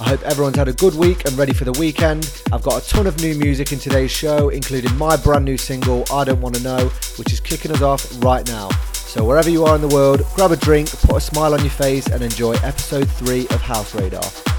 I hope everyone's had a good week and ready for the weekend. I've got a ton of new music in today's show, including my brand new single, I Don't Wanna Know, which is kicking us off right now. So, wherever you are in the world, grab a drink, put a smile on your face, and enjoy episode 3 of House Radar.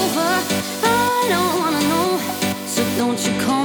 over. I don't wanna know, so don't you call.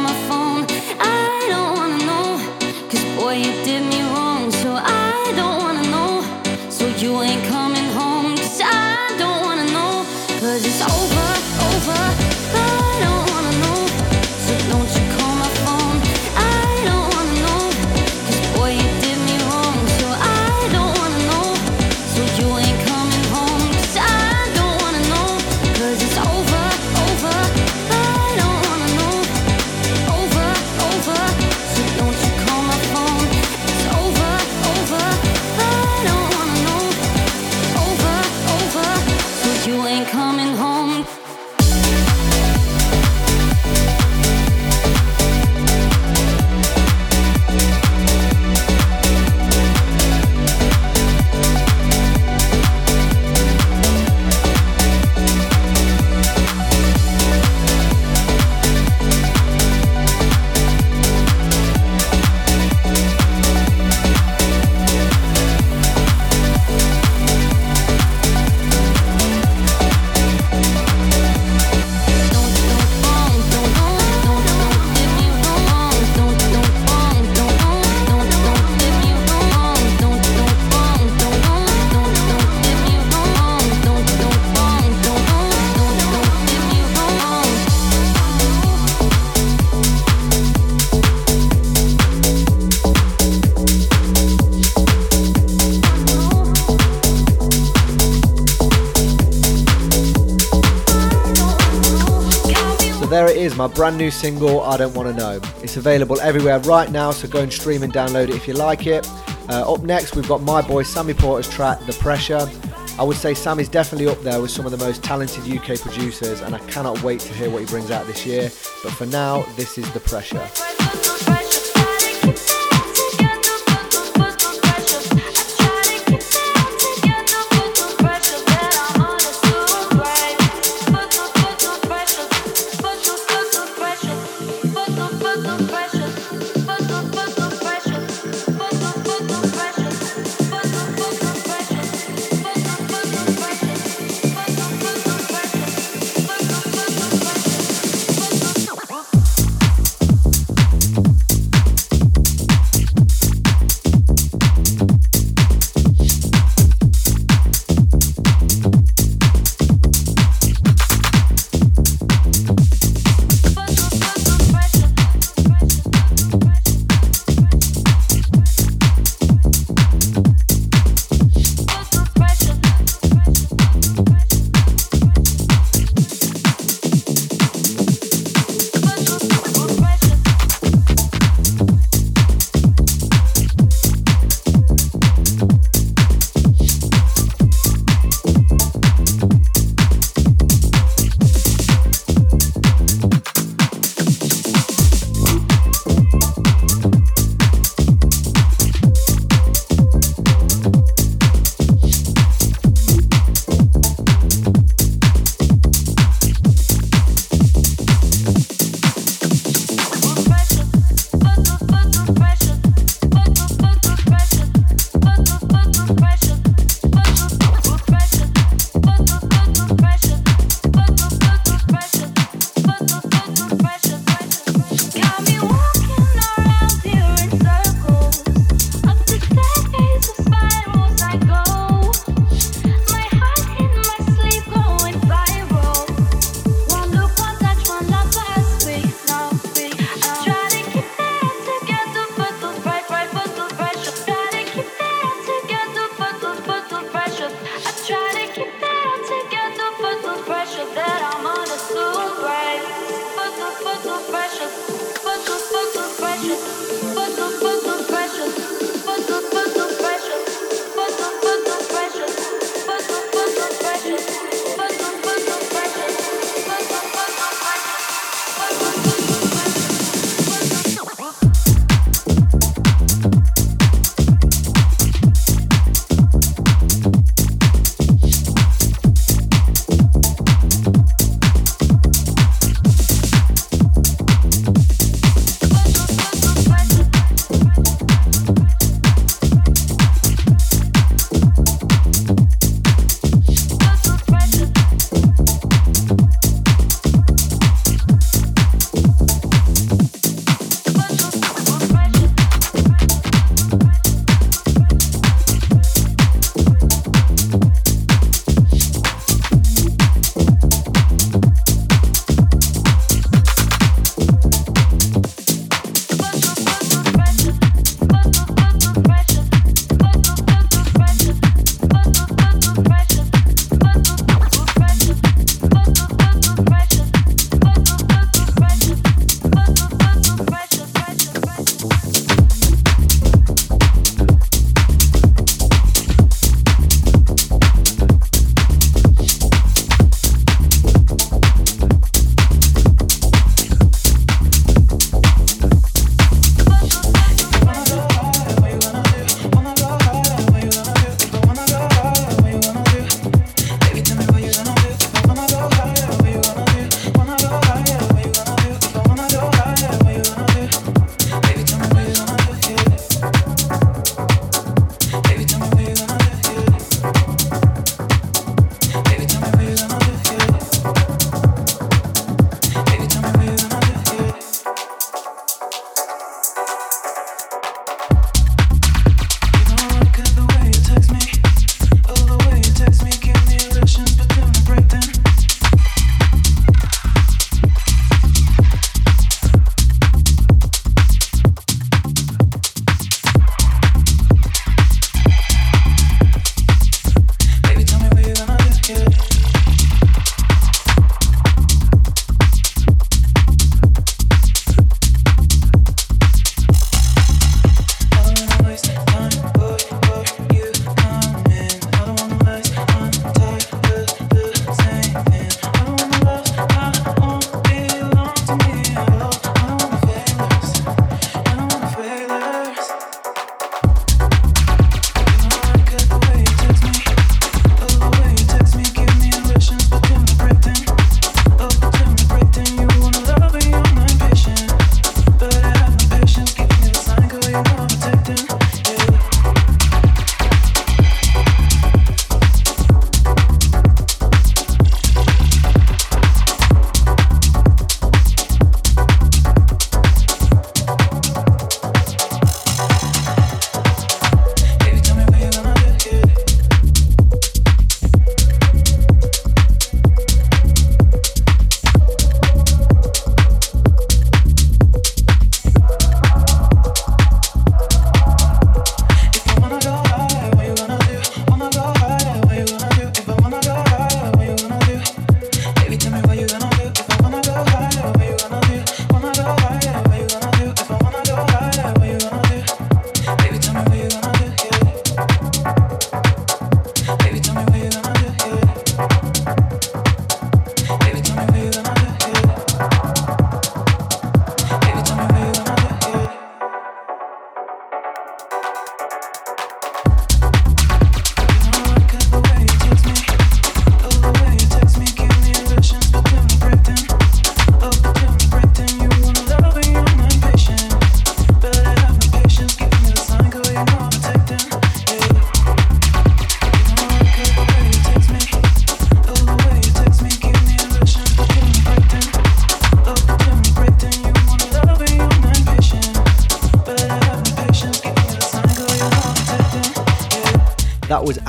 My brand new single, I Don't Wanna Know. It's available everywhere right now, so go and stream and download it if you like it. Uh, up next, we've got my boy Sammy Porter's track, The Pressure. I would say Sammy's definitely up there with some of the most talented UK producers, and I cannot wait to hear what he brings out this year. But for now, this is The Pressure.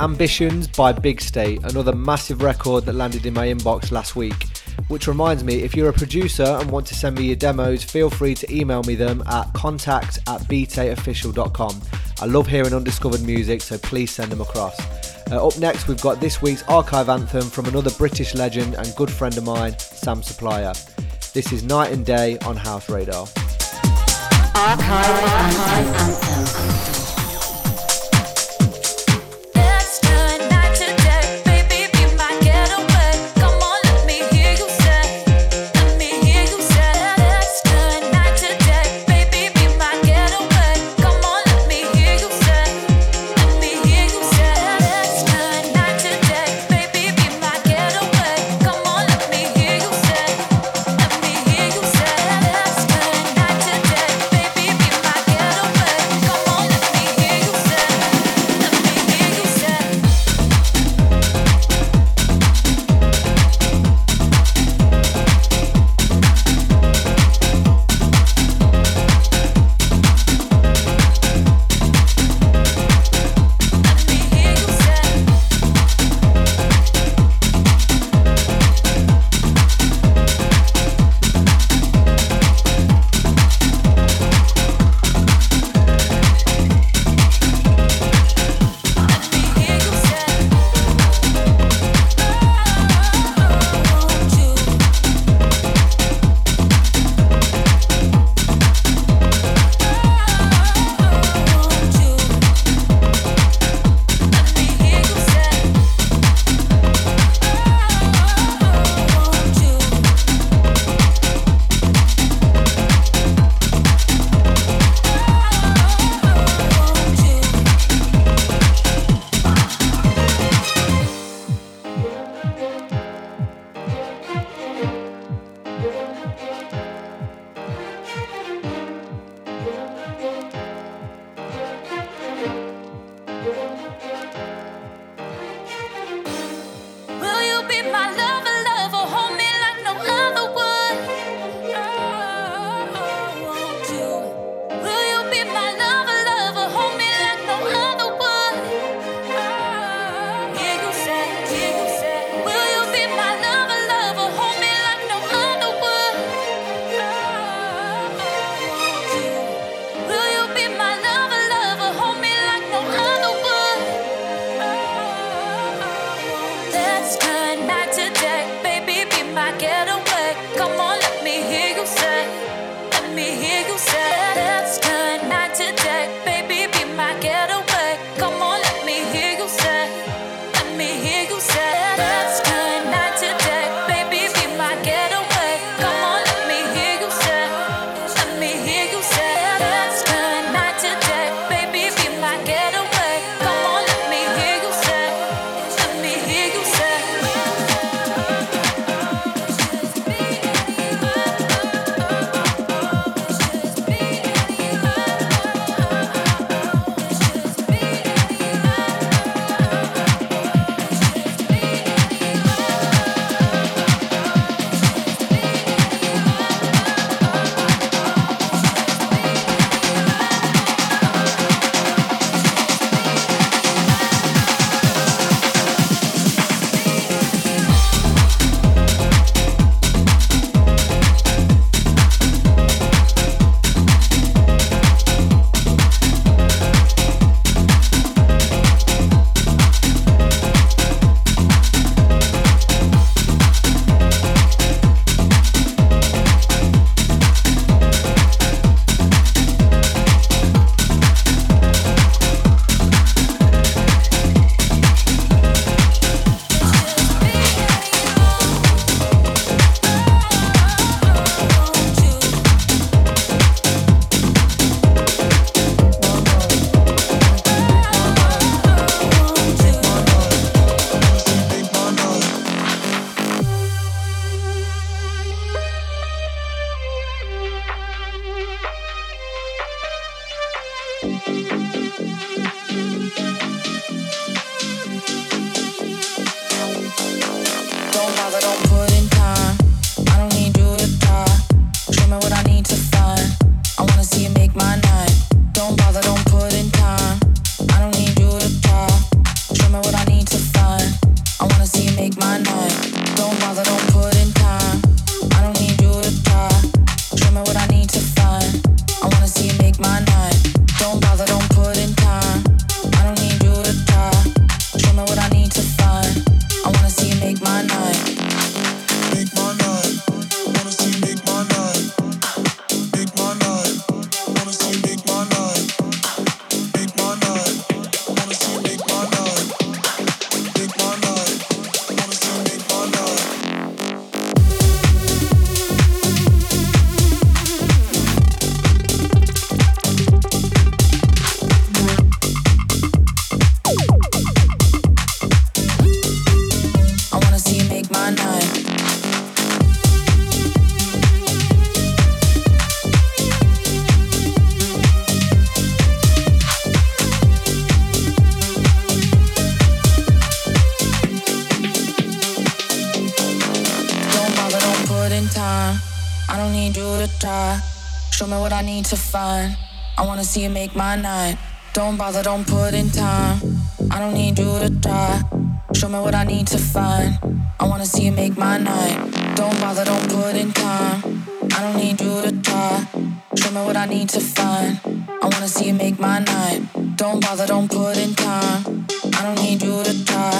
Ambitions by Big State, another massive record that landed in my inbox last week. Which reminds me, if you're a producer and want to send me your demos, feel free to email me them at contact at beatateofficial.com. I love hearing undiscovered music, so please send them across. Uh, up next, we've got this week's archive anthem from another British legend and good friend of mine, Sam Supplier. This is Night and Day on House Radar. Archive, archive anthem. See you make my night. Don't bother, don't put in time. I don't need you to try. Show me what I need to find. I wanna see you make my night. Don't bother, don't put in time. I don't need you to try. Show me what I need to find. I wanna see you make my night. Don't bother, don't put in time. I don't need you to try.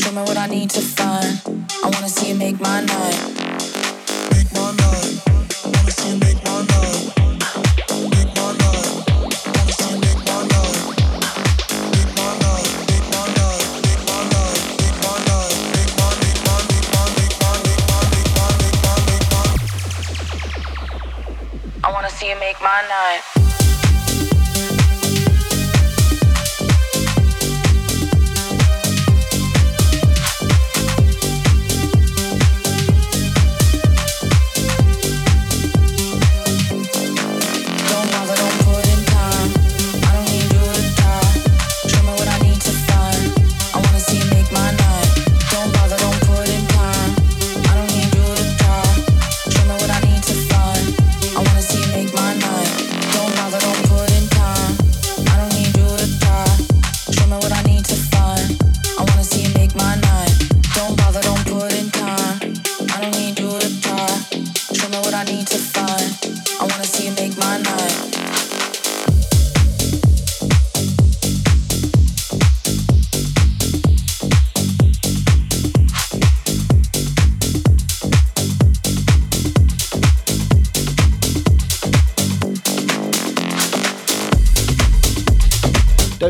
Show me what I need to find. I wanna see you make my night. Make my night.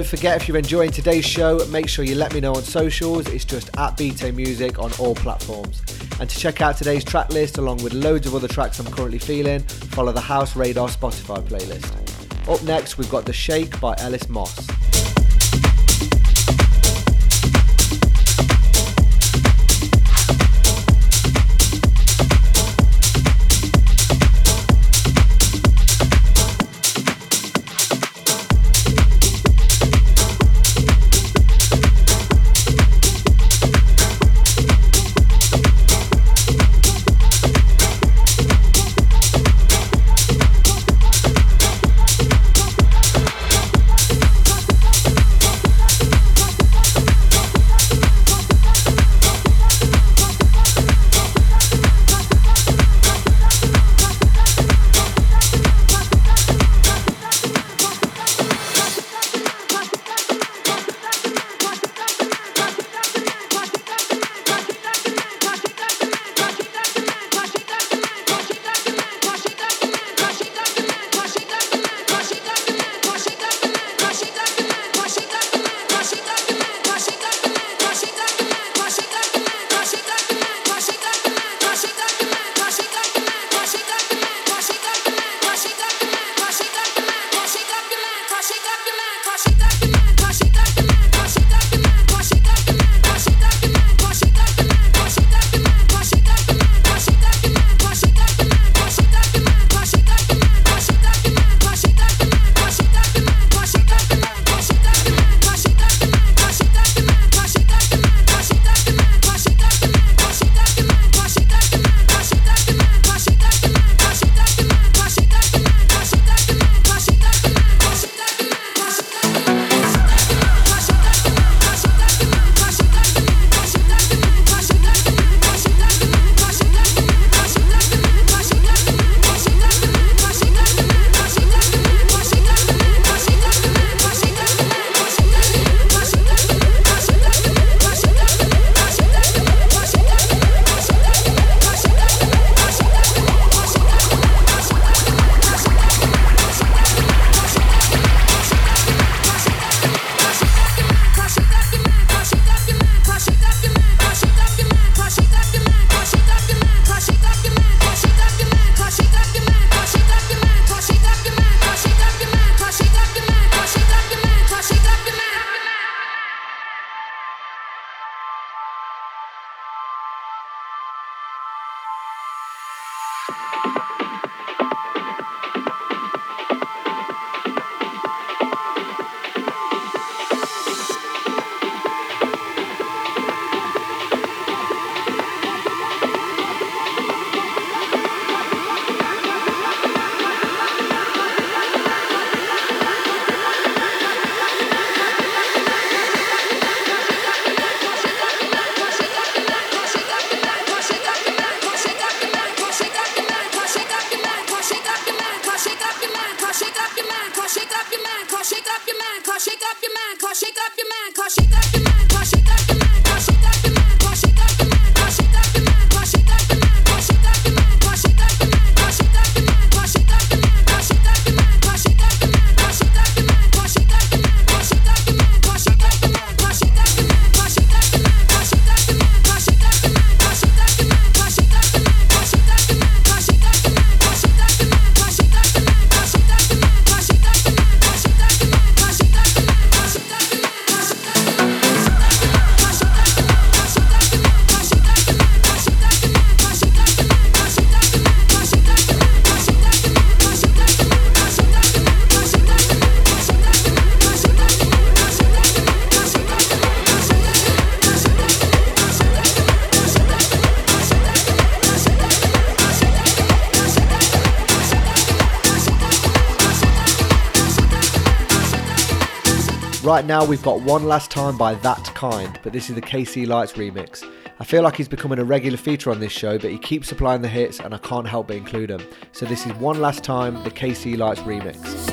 Forget if you're enjoying today's show, make sure you let me know on socials. It's just at BT Music on all platforms. And to check out today's track list along with loads of other tracks I'm currently feeling, follow the House Radar Spotify playlist. Up next, we've got The Shake by Ellis Moss. Right now, we've got One Last Time by That Kind, but this is the KC Lights remix. I feel like he's becoming a regular feature on this show, but he keeps supplying the hits and I can't help but include him. So this is One Last Time, the KC Lights remix.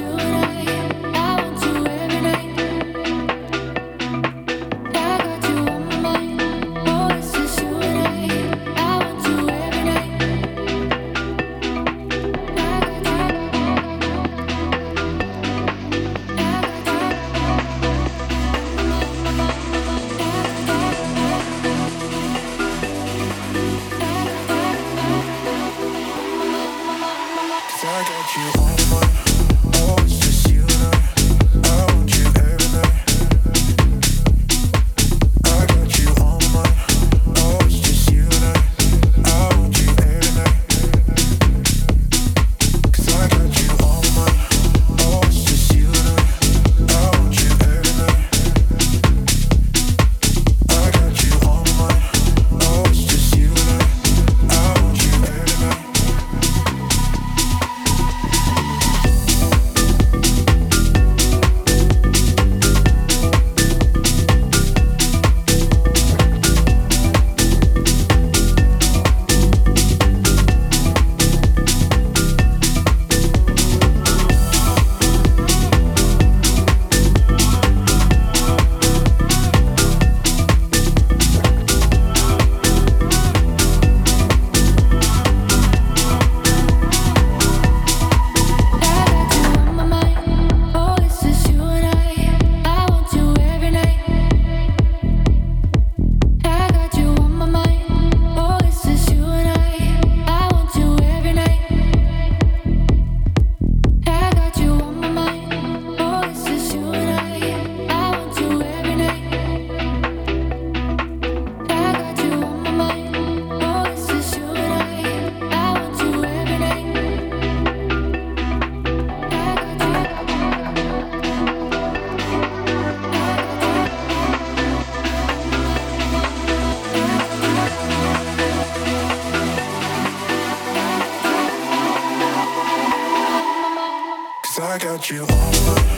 what you.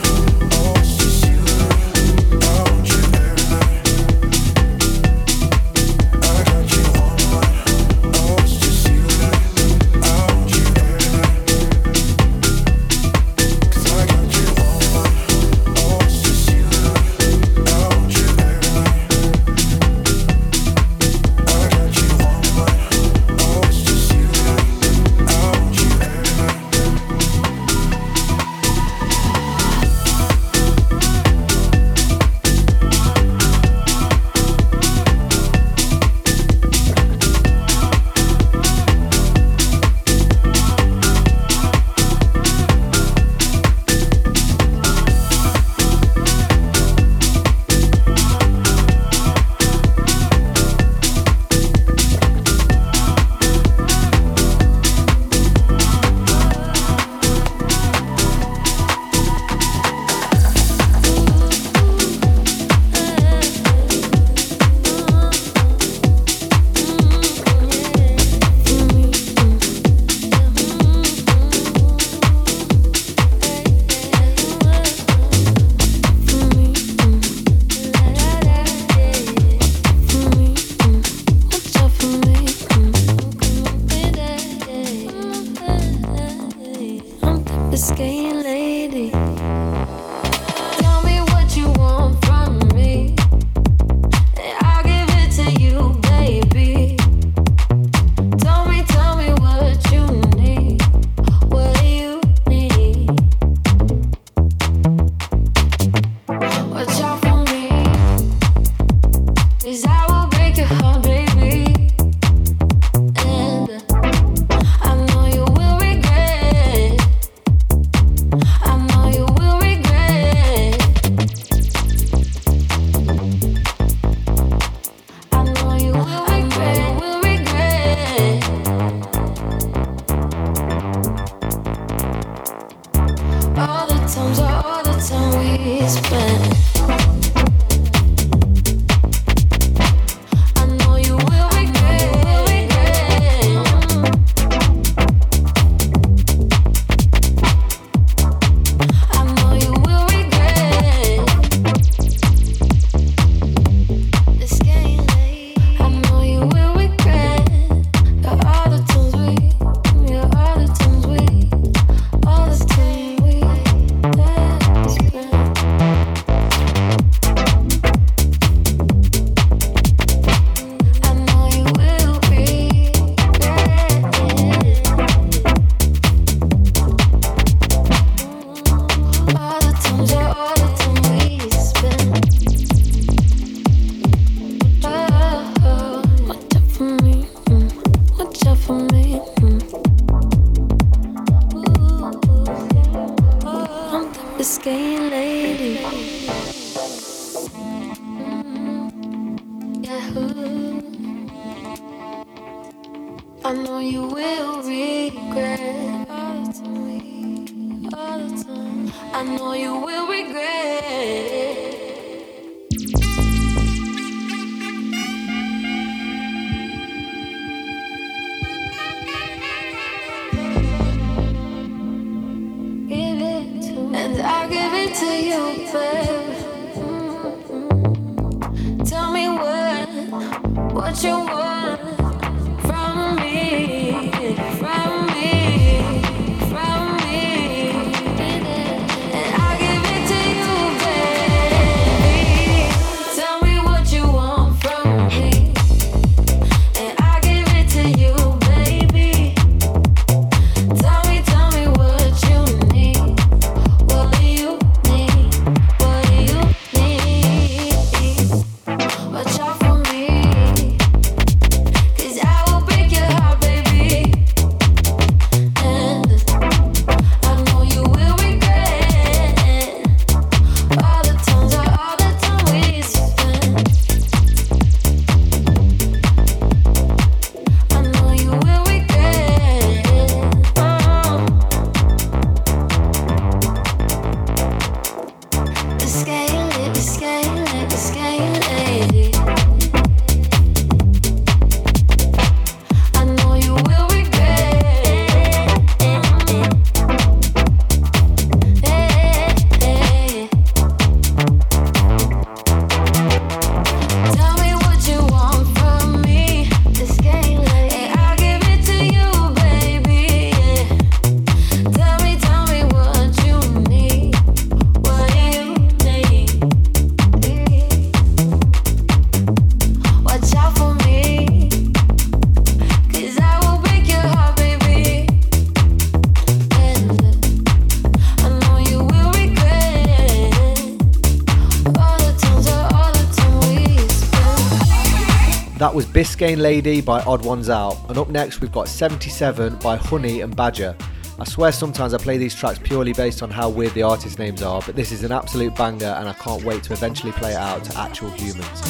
That was Biscayne Lady by Odd Ones Out, and up next we've got 77 by Honey and Badger. I swear sometimes I play these tracks purely based on how weird the artist names are, but this is an absolute banger and I can't wait to eventually play it out to actual humans.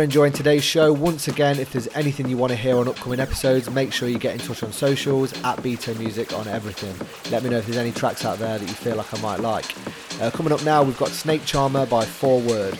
You're enjoying today's show. Once again, if there's anything you want to hear on upcoming episodes, make sure you get in touch on socials at Beta Music on everything. Let me know if there's any tracks out there that you feel like I might like. Uh, coming up now, we've got Snake Charmer by Four Word.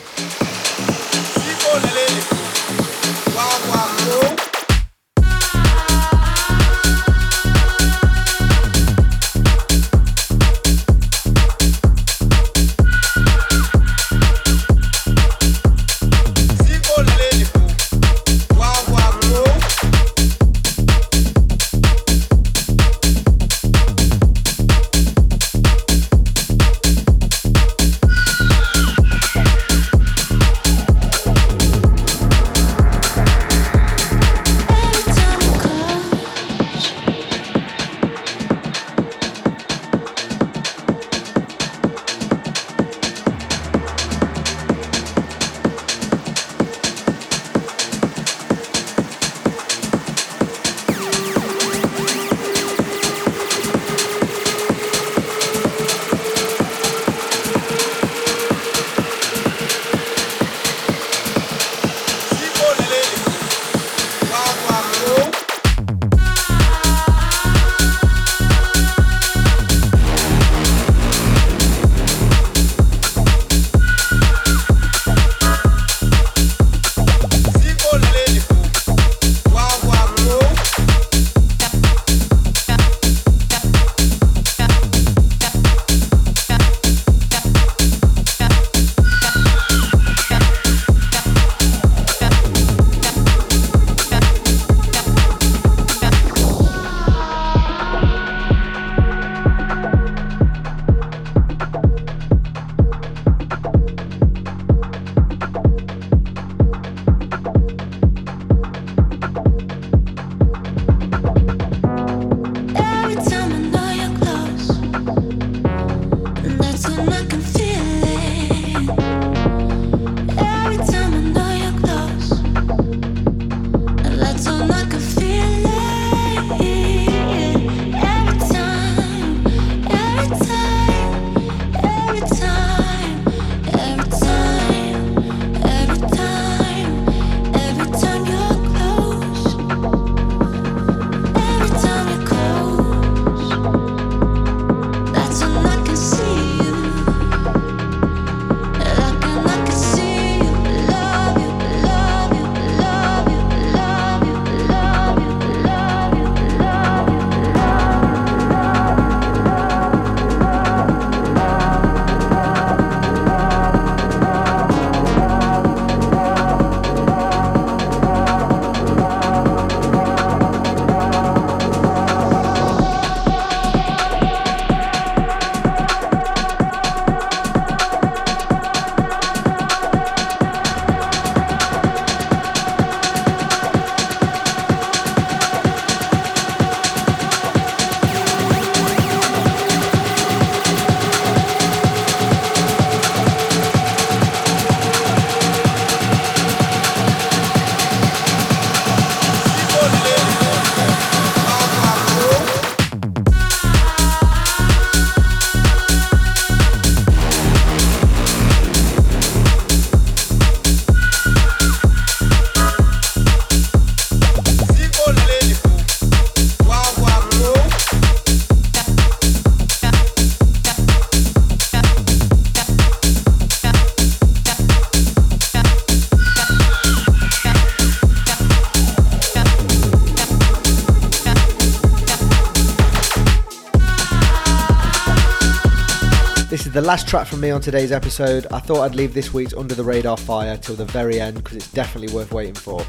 The last track from me on today's episode. I thought I'd leave this week's Under the Radar Fire till the very end because it's definitely worth waiting for.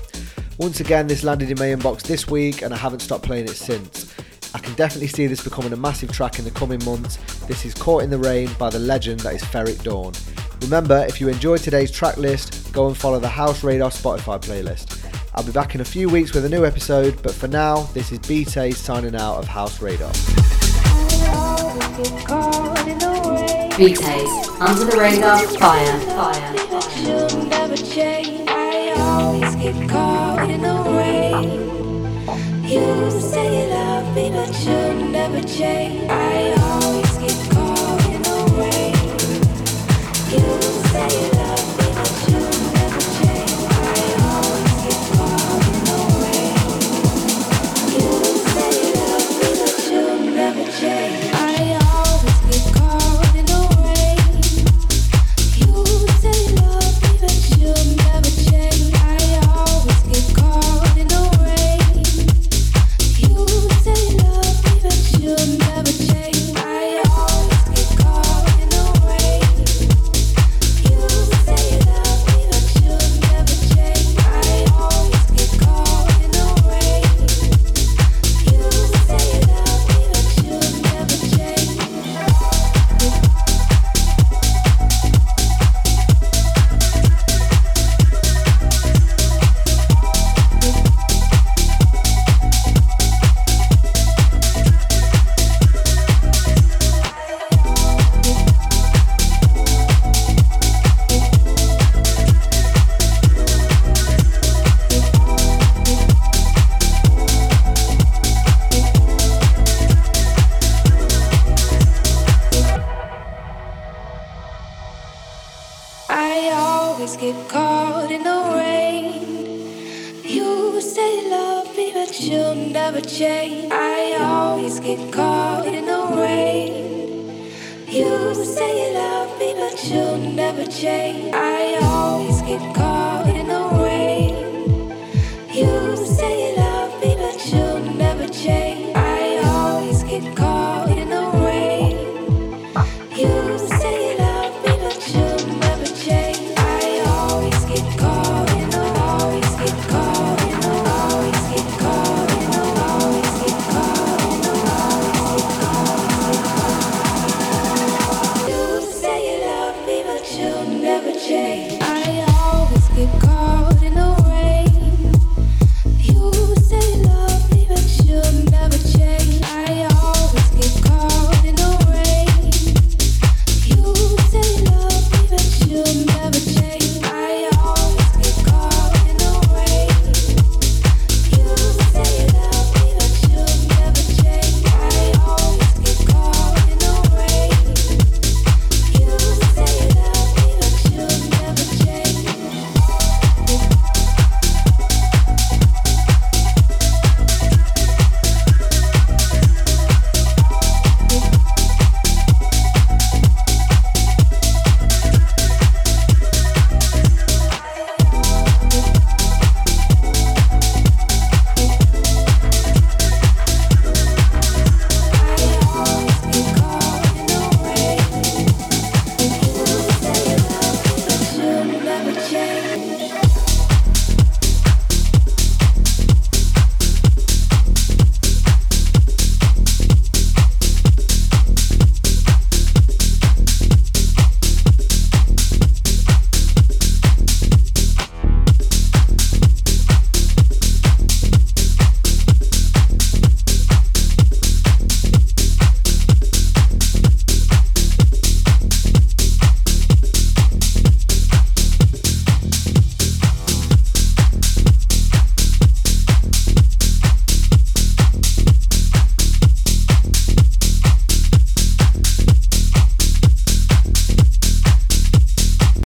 Once again, this landed in my inbox this week and I haven't stopped playing it since. I can definitely see this becoming a massive track in the coming months. This is Caught in the Rain by the legend that is Ferric Dawn. Remember, if you enjoyed today's track list, go and follow the House Radar Spotify playlist. I'll be back in a few weeks with a new episode, but for now, this is BT signing out of House Radar. BT's Under the Radar Fire. Fire. You'll never change. I always get caught in the rain. You say you love me, but you'll never change. I always